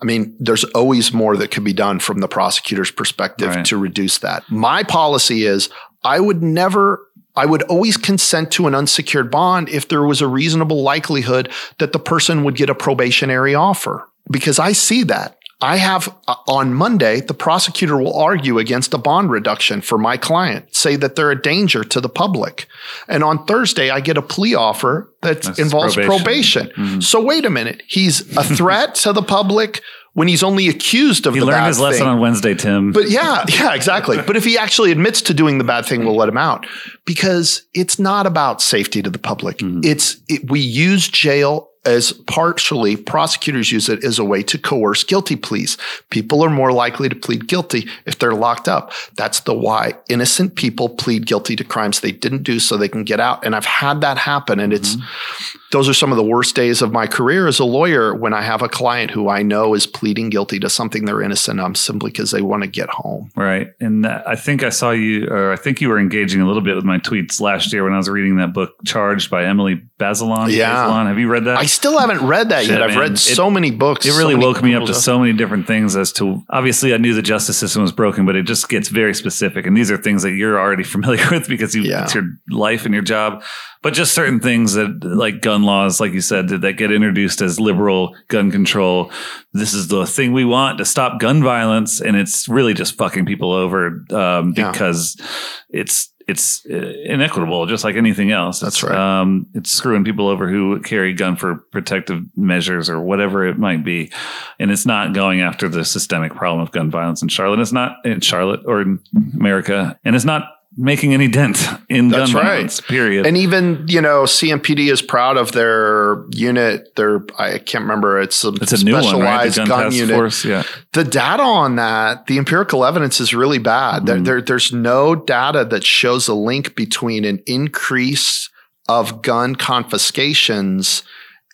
i mean there's always more that could be done from the prosecutor's perspective
Right.
to reduce that my policy is i would never I would always consent to an unsecured bond if there was a reasonable likelihood that the person would get a probationary offer because I see that. I have uh, on Monday, the prosecutor will argue against a bond reduction for my client, say that they're a danger to the public. And on Thursday, I get a plea offer that
That's
involves
probation.
probation. So wait a minute. He's a threat to the public when he's only accused of
He
the
learned his lesson
thing.
on Wednesday, Tim.
But yeah, yeah, exactly. But if he actually admits to doing the bad thing, we'll let him out because it's not about safety to the public. Mm-hmm. It's it, we use jail as partially prosecutors use it as a way to coerce guilty pleas. People are more likely to plead guilty if they're locked up. That's the why innocent people plead guilty to crimes they didn't do so they can get out. And I've had that happen and it's mm-hmm. those are some of the worst days of my career as a lawyer when I have a client who I know is pleading guilty to something they're innocent of simply because they want to get home.
Right. And I think I saw you, or I think you were engaging a little bit with my tweets last year when I was reading that book, Charged by Emily Bazelon.
Yeah.
Bazelon. Have you read that?
I still haven't read that
Shit,
yet. I've
man.
read
It-
so many books.
it really
many
woke me up to so many different things as to obviously I knew the justice system was broken, but it just gets very specific. And these are things that you're already familiar with because you,
Yeah.
it's your life and your job. But just certain things that, like gun laws, like you said, that, that get introduced as liberal gun control. This is the thing we want to stop gun violence, and it's really just fucking people over um,
Yeah.
because it's it's uh, inequitable, just like anything else.
That's right.
Um, it's screwing people over who carry gun for protective measures or whatever it might be, and it's not going after the systemic problem of gun violence in Charlotte. It's not in Charlotte or in America, and it's not making any dent in
That's
gun
right.
violence. Period.
And even, you know, CMPD is proud of their unit. Their I can't remember. It's a,
it's a new one, right?
specialized
gun,
gun, unit.
force. Yeah.
The data on that, the empirical evidence is really bad. There,
Mhm.
there, there's no data that shows a link between an increase of gun confiscations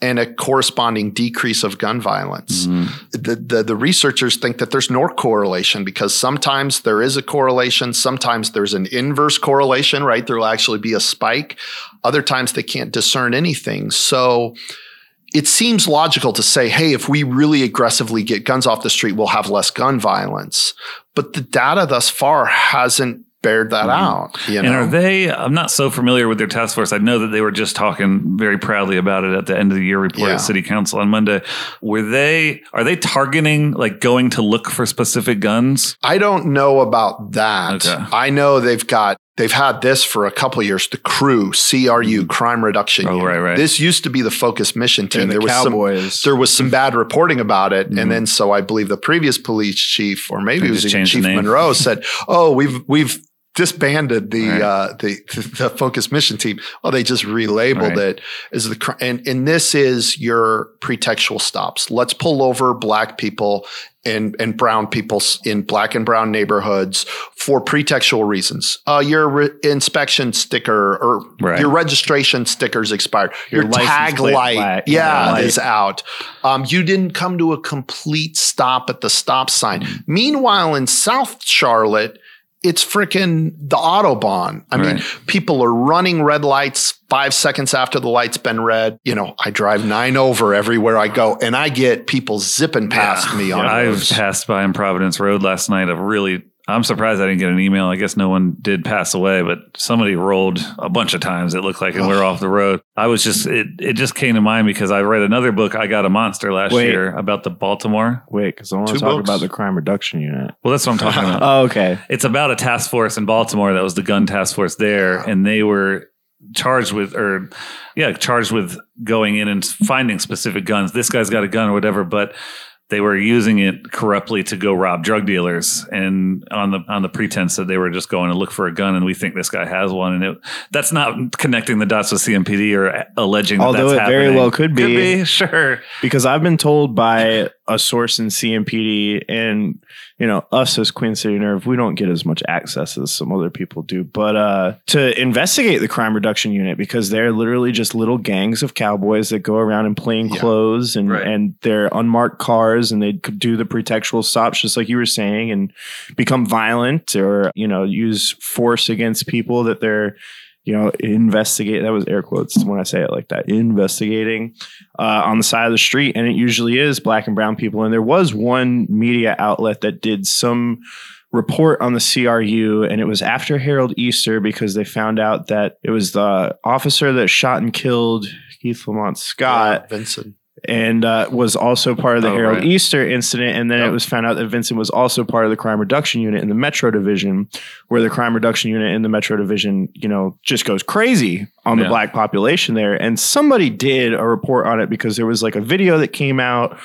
and a corresponding decrease of gun violence.
Mhm.
The, the the researchers think that there's no correlation because sometimes there is a correlation, sometimes there's an inverse correlation, right? There'll actually be a spike. Other times they can't discern anything. So it seems logical to say, hey, if we really aggressively get guns off the street, we'll have less gun violence. But the data thus far hasn't bared that out. You know?
And are they? I'm not so familiar with their task force. I know that they were just talking very proudly about it at the end of the year report
Yeah.
at City Council on Monday. Were they? Are they targeting like going to look for specific guns?
I don't know about that.
Okay.
I know they've got they've had this for a couple of years. The crew, CRU, Crime Reduction.
Oh,
Unit.
right, right.
This used to be the focus mission team.
And the
there was some there was some bad reporting about it,
Mhm.
and then so I believe the previous police chief, or maybe
They
it was even Chief. Monroe, said, "Oh, we've we've." Disbanded the
Right.
uh, the the focus mission team. Oh, they just relabeled
Right.
it as the and and this is your pretextual stops. Let's pull over black people and and brown people in black and brown neighborhoods for pretextual reasons. Uh, your re- inspection sticker or
Right.
your registration stickers expired.
Your
Your, tag light,
light-
yeah,
light.
is out. Um, you didn't come to a complete stop at the stop sign.
Mm-hmm.
Meanwhile, in South Charlotte. It's freaking the Autobahn. I mean, people are running red lights five seconds after the light's been red. You know, I drive nine over everywhere I go, and I get people zipping past me on
I've passed by in Providence Road last night. I've really. I'm surprised I didn't get an email. I guess no one did pass away, but somebody rolled a bunch of times. It looked like, and we we're off the road. I was just it. It just came to mind because I read another book. I got a monster last
Wait.
year about the Baltimore.
Wait, because I want
Two
to talk
books.
about the crime reduction unit.
Well, that's what I'm talking about.
Oh, okay.
It's about a task force in Baltimore that was the gun task force there, and they were charged with, or yeah, charged with going in and finding specific guns. This guy's got a gun or whatever, but they were using it corruptly to go rob drug dealers, and on the on the pretense that they were just going to look for a gun, and we think this guy has one, and it that's not connecting the dots with CMPD or alleging. That
Although
that's
it very well could be.
Could be sure.
because I've been told by a source in CMPD and you know us as Queen City Nerve, we don't get as much access as some other people do, but uh, to investigate the crime reduction unit because they're literally just little gangs of cowboys that go around in plain
Yeah.
clothes and
Right.
and they're unmarked cars and they do the pretextual stops just like you were saying and become violent or you know use force against people that they're you know, investigate. That was air quotes when I say it like that. Investigating uh, on the side of the street, and it usually is black and brown people. And there was one media outlet that did some report on the CRU, and it was after Harold Easter because they found out that it was the officer that shot and killed Keith Lamont Scott.
Yeah, Vinson.
And uh, was also part of the
Oh,
Harold
right.
Easter incident. And then it was found out that Vinson was also part of the crime reduction unit in the Metro Division, where the crime reduction unit in the Metro Division, you know, just goes crazy on the
Yeah.
black population there. And somebody did a report on it because there was like a video that came out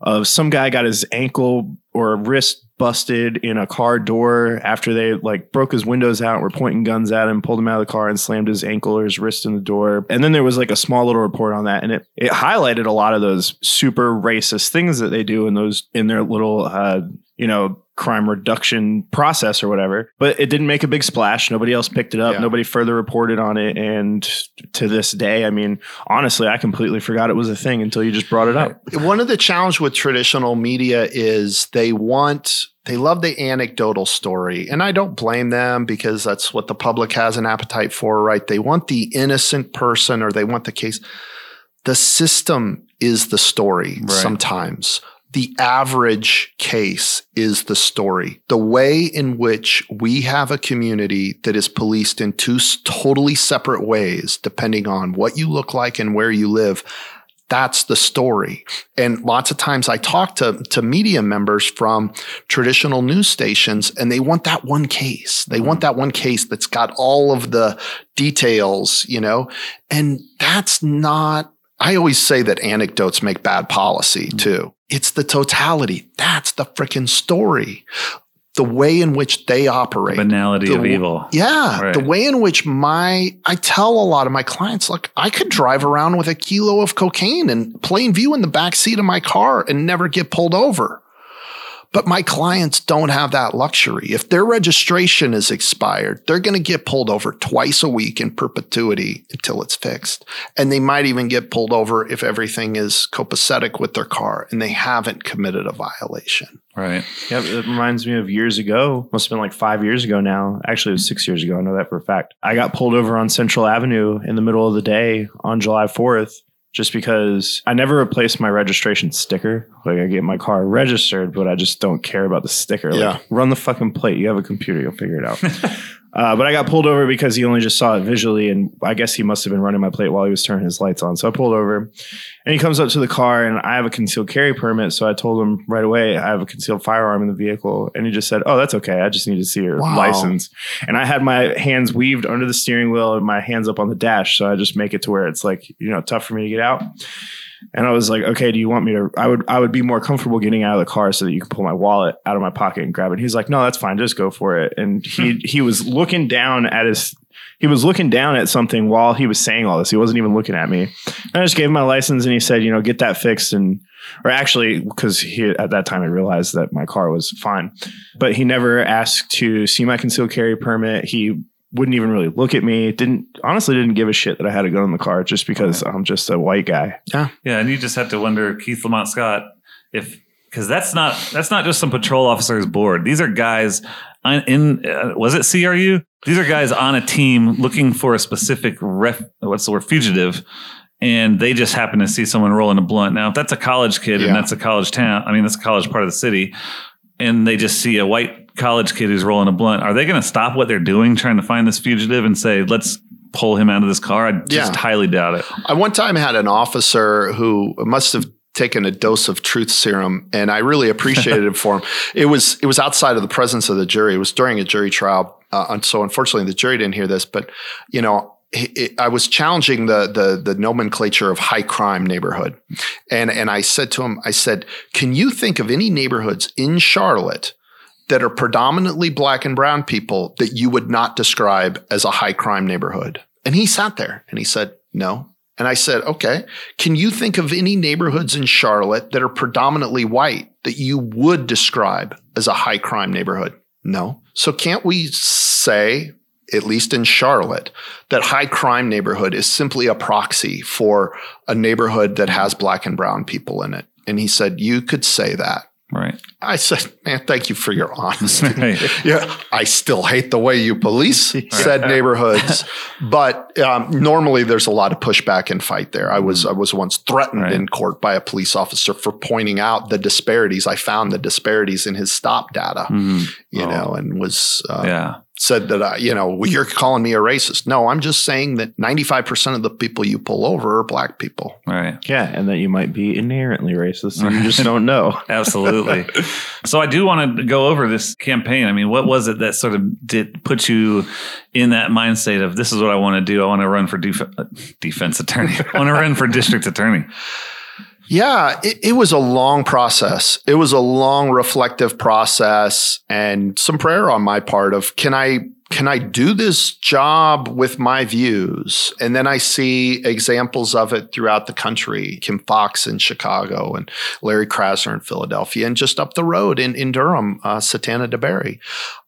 of some guy got his ankle or wrist busted in a car door after they like broke his windows out, were pointing guns at him, pulled him out of the car and slammed his ankle or his wrist in the door. And then there was like a small little report on that and it it highlighted a lot of those super racist things that they do in those in their little uh you know crime reduction process or whatever but it didn't make a big splash nobody else picked it up
Yeah.
nobody further reported on it and to this day i mean honestly i completely forgot it was a thing until you just brought it up
One of the challenge with traditional media is they want they love the anecdotal story and I don't blame them because that's what the public has an appetite for, right? They want the innocent person or they want the case. The system is the story
Right.
sometimes. The average case is the story. The way in which we have a community that is policed in two totally separate ways, depending on what you look like and where you live, that's the story. And lots of times I talk to, to media members from traditional news stations and they want that one case. They want that one case that's got all of the details, you know, and that's not, I always say that anecdotes make bad policy mm-hmm. too. It's the totality. That's the freaking story. The way in which they operate.
the Banality
The
of evil.
Yeah.
Right.
The way in which my, I tell a lot of my clients, look, I could drive around with a kilo of cocaine in plain view in the back seat of my car and never get pulled over. But my clients don't have that luxury. If their registration is expired, they're going to get pulled over twice a week in perpetuity until it's fixed. And they might even get pulled over if everything is copacetic with their car and they haven't committed a violation.
Right.
Yeah, it reminds me of years ago. Must have been like five years ago now. Actually, it was six years ago. I know that for a fact. I got pulled over on Central Avenue in the middle of the day on July 4th just because I never replace my registration sticker. Like, I get my car registered, but I just don't care about the sticker. Like,
Yeah.
run the fucking plate. You have a computer, you'll figure it out. Uh, but I got pulled over because he only just saw it visually, and I guess he must have been running my plate while he was turning his lights on. So I pulled over, and he comes up to the car, and I have a concealed carry permit. So I told him right away I have a concealed firearm in the vehicle, and he just said, "Oh, that's okay. I just need to see your
Wow.
license." And I had my hands weaved under the steering wheel and my hands up on the dash, so I just make it to where it's like you know tough for me to get out. And I was like, okay, do you want me to? I would, I would be more comfortable getting out of the car so that you can pull my wallet out of my pocket and grab it. He's like, no, that's fine, just go for it. And he, hmm. he was looking down at his, he was looking down at something while he was saying all this. He wasn't even looking at me. And I just gave him my license, and he said, you know, get that fixed. And or actually, because he at that time I realized that my car was fine, but he never asked to see my concealed carry permit. He wouldn't even really look at me. Didn't honestly didn't give a shit that I had a gun in the car just because I'm just a white guy.
Yeah, Yeah. and you just have to wonder, Keith Lamont Scott, if because that's not that's not just some patrol officers board. These are guys on, in uh, was it CRU? These are guys on a team looking for a specific ref. What's the word? Fugitive. And they just happen to see someone rolling a blunt. Now, if that's a college kid
Yeah.
and that's a college town, I mean, that's a college part of the city, and they just see a white college kid who's rolling a blunt, are they going to stop what they're doing trying to find this fugitive and say, let's pull him out of this car? I just
Yeah.
highly doubt it.
I one time had an officer who must have taken a dose of truth serum and I really appreciated it for him. It was it was outside of the presence of the jury. It was during a jury trial. Uh, and so unfortunately the jury didn't hear this, but you know, I was challenging the, the the nomenclature of high crime neighborhood. And and I said to him, I said, "Can you think of any neighborhoods in Charlotte that are predominantly black and brown people that you would not describe as a high crime neighborhood? And he sat there and he said, No. And I said, Okay, can you think of any neighborhoods in Charlotte that are predominantly white that you would describe as a high crime neighborhood? No. So can't we say, at least in Charlotte, that high crime neighborhood is simply a proxy for a neighborhood that has black and brown people in it? And he said, You could say that.
Right.
I said, man, thank you for your honesty.
Right.
yeah, I still hate the way you police said neighborhoods, but um, normally there's a lot of pushback and fight there. I was I was once threatened
Right.
in court by a police officer for pointing out the disparities. I found the disparities in his stop data,
Mhm.
you
Oh.
know, and was uh,
Yeah.
Said that I, you know, well, you're calling me a racist. No, I'm just saying that 95% of the people you pull over are black people.
Right.
Yeah, and that you might be inherently racist and you just don't know.
Absolutely. so I do want to go over this campaign. I mean, what was it that sort of did put you in that mind state of this is what I want to do? I want to run for def- defense attorney. I want to run for district attorney.
Yeah, it, it, was a long process. It was a long reflective process and some prayer on my part of can I can I do this job with my views? And then I see examples of it throughout the country. Kim Foxx in Chicago and Larry Krasner in Philadelphia and just up the road in, in Durham, uh, Satana Deberry.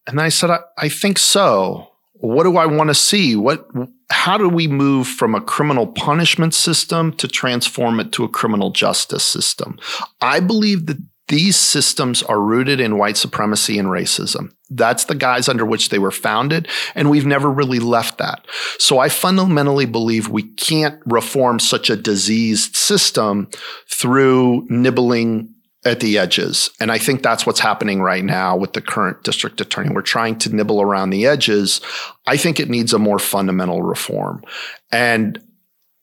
And I said, I, I think so. What do I want to see? What how do we move from a criminal punishment system to transform it to a criminal justice system? I believe that these systems are rooted in white supremacy and racism. That's the guise under which they were founded, and we've never really left that. So I fundamentally believe we can't reform such a diseased system through nibbling at the edges. And I think that's what's happening right now with the current district attorney. We're trying to nibble around the edges. I think it needs a more fundamental reform. And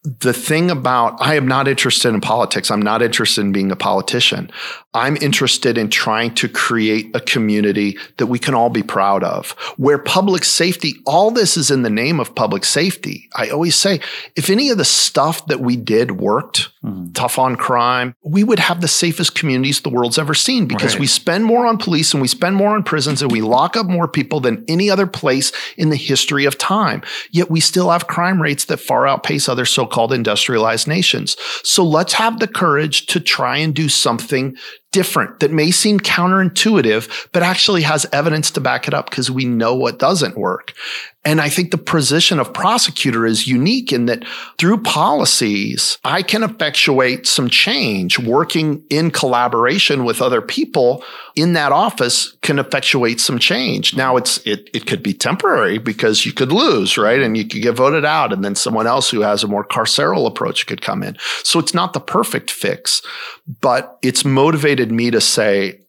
the thing about I am not interested in politics. I'm not interested in being a politician. I'm interested in trying to create a community that we can all be proud of, where public safety, all this is in the name of public safety. I always say, if any of the stuff that we did worked, mm-hmm. tough on crime, we would have the safest communities the world's ever seen because right. we spend more on police and we spend more on prisons and we lock up more people than any other place in the history of time. Yet we still have crime rates that far outpace other so called industrialized nations. So let's have the courage to try and do something different that may seem counterintuitive, but actually has evidence to back it up because we know what doesn't work. And I think the position of prosecutor is unique in that through policies, I can effectuate some change working in collaboration with other people in that office can effectuate some change. Now it's, it, it could be temporary because you could lose, right? And you could get voted out and then someone else who has a more carceral approach could come in. So it's not the perfect fix, but it's motivated me to say,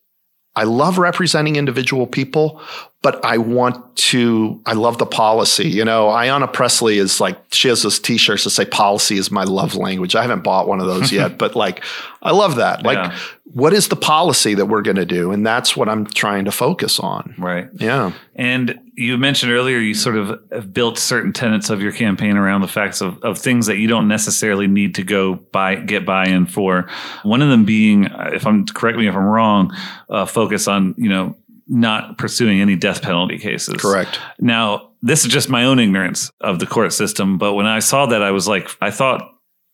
I love representing individual people, but I want to, I love the policy. You know, Ayanna Pressley is like, she has those t shirts that say policy is my love language. I haven't bought one of those yet, but like, I love that. Like, yeah. what is the policy that we're going to do? And that's what I'm trying to focus on.
Right.
Yeah.
And you mentioned earlier, you sort of have built certain tenets of your campaign around the facts of, of things that you don't necessarily need to go buy, get buy in for. One of them being, if I'm, correct me if I'm wrong, uh, focus on, you know, not pursuing any death penalty cases.
Correct.
Now, this is just my own ignorance of the court system, but when I saw that, I was like, I thought,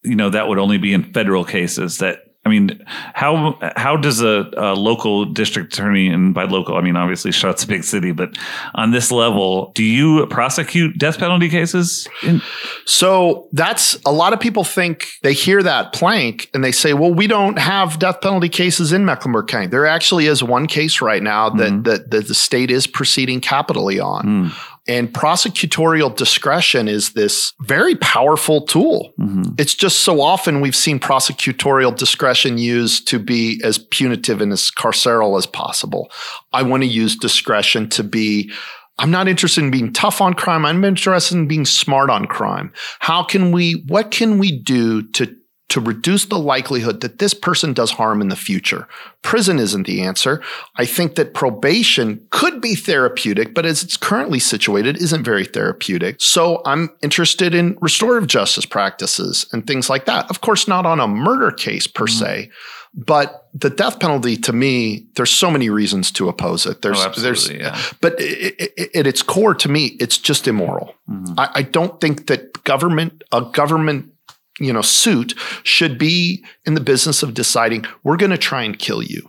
you know, that would only be in federal cases that I mean, how how does a, a, local district attorney, and by local I mean obviously Charlotte's a big city, but on this level, do you prosecute death penalty cases? In-
so that's a lot of people think they hear that plank and they say, "Well, we don't have death penalty cases in Mecklenburg County." There actually is one case right now that mm-hmm. that, that the state is proceeding capitally on. Mm. And prosecutorial discretion is this very powerful tool. Mm-hmm. It's just so often we've seen prosecutorial discretion used to be as punitive and as carceral as possible. I want to use discretion to be I'm not interested in being tough on crime. I'm interested in being smart on crime. How can we, what can we do to to reduce the likelihood that this person does harm in the future. Prison isn't the answer. I think that probation could be therapeutic, but as it's currently situated, isn't very therapeutic. So I'm interested in restorative justice practices and things like that. Of course, not on a murder case per mm-hmm. se. But the death penalty, to me, there's so many reasons to oppose it. There's,
oh,
there's,
yeah.
but it, it, at its core, to me, it's just immoral. Mm-hmm. I, I don't think that government, a government you know suit should be in the business of deciding we're going to try and kill you.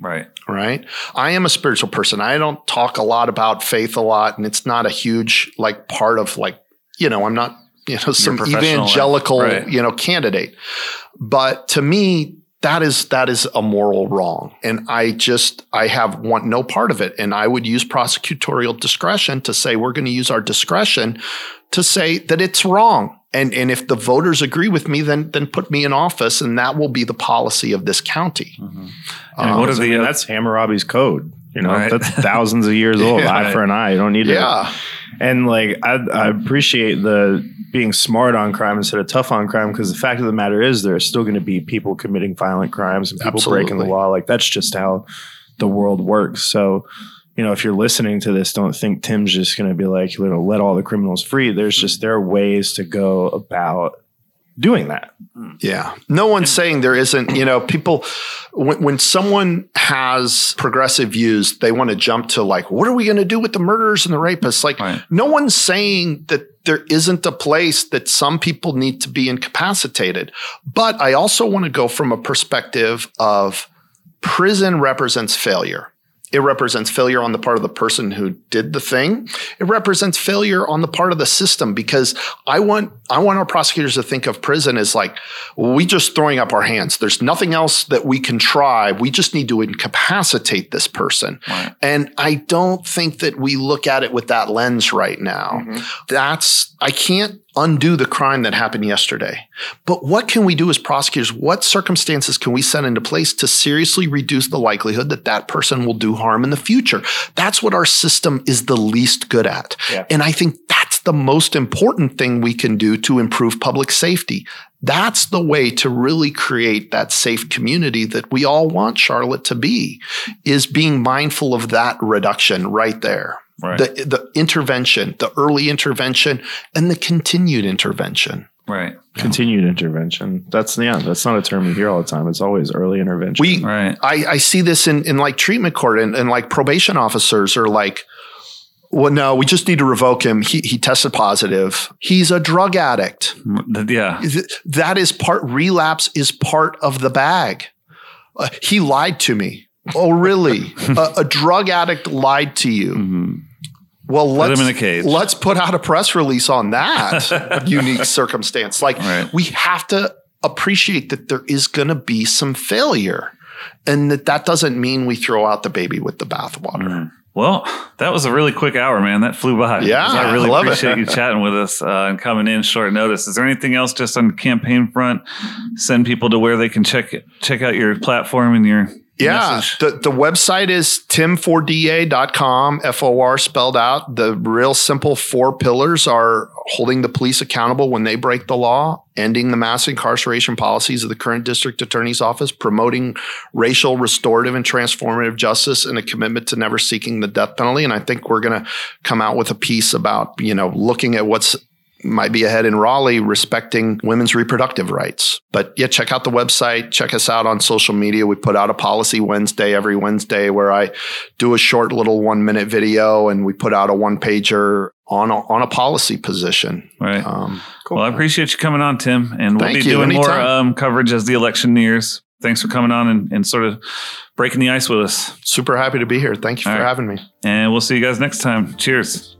Right.
Right? I am a spiritual person. I don't talk a lot about faith a lot and it's not a huge like part of like you know i'm not you know some evangelical right. you know candidate. But to me that is that is a moral wrong and i just i have want no part of it and i would use prosecutorial discretion to say we're going to use our discretion to say that it's wrong and and if the voters agree with me, then then put me in office, and that will be the policy of this county.
Mm-hmm. Um, what are the? I mean, that's Hammurabi's code. You know,
Right.
that's thousands of years old.
Yeah.
eye for an eye. You don't need to.
Yeah.
And like, I, I appreciate the being smart on crime instead of tough on crime because the fact of the matter is, there are still going to be people committing violent crimes and people breaking the law. Like, that's just how the world works. So, you know, if you're listening to this, don't think Tim's just going to be like, you know, let all the criminals free. There's just, there are ways to go about doing that.
Yeah. No one's saying there isn't, you know, people, when, when someone has progressive views, they want to jump to like, what are we going to do with the murderers and the rapists? Like,
Right.
no one's saying that there isn't a place that some people need to be incapacitated. But I also want to go from a perspective of prison represents failure. It represents failure on the part of the person who did the thing. It represents failure on the part of the system because I want I want our prosecutors to think of prison as like we just throwing up our hands. There's nothing else that we can try. We just need to incapacitate this person. And I don't think that we look at it with that lens right now. Mm-hmm. That's I can't undo the crime that happened yesterday. But what can we do as prosecutors? What circumstances can we set into place to seriously reduce the likelihood that that person will do harm in the future? That's what our system is the least good at.
Yeah.
And I think that's the most important thing we can do to improve public safety. That's the way to really create that safe community that we all want Charlotte to be is being mindful of that reduction right there.
Right.
The the intervention, the early intervention and the continued intervention.
Right.
Continued intervention. That's, yeah, that's not a term you hear all the time. It's always early intervention.
We
Right.
I, I see this in, in like treatment court and, and like probation officers are like, well, no, we just need to revoke him. He, he tested positive. He's a drug addict.
Yeah.
That is part, relapse is part of the bag. Uh, he lied to me. Oh, really? a, a drug addict lied to you. Well, let's
him in a cage.
let's put out a press release on that unique circumstance. Like
Right.
we have to appreciate that there is going to be some failure, and that that doesn't mean we throw out the baby with the bathwater.
Well, that was a really quick hour, man. That flew by.
Yeah,
I really
I love it.
appreciate you chatting with us uh, and coming in short notice. Is there anything else just on the campaign front? Send people to where they can check check out your platform and your
Yeah. The, the website is tim4da.com, F O R spelled out. The real simple four pillars are holding the police accountable when they break the law, ending the mass incarceration policies of the current district attorney's office, promoting racial restorative and transformative justice, and a commitment to never seeking the death penalty. And I think we're going to come out with a piece about, you know, looking at what's might be ahead in Raleigh respecting women's reproductive rights. But yeah, check out the website. Check us out on social media. We put out a policy Wednesday every Wednesday where I do a short little one minute video and we put out a one pager on a, on a policy position.
Right.
Um,
Well, I appreciate you coming on, Tim, and we'll
Thank
be
you.
doing more um, coverage as the election nears. Thanks for coming on and, and sort of breaking the ice with us.
super happy to be here. Thank you
All
for
right.
having me.
And we'll see you guys next time. Cheers.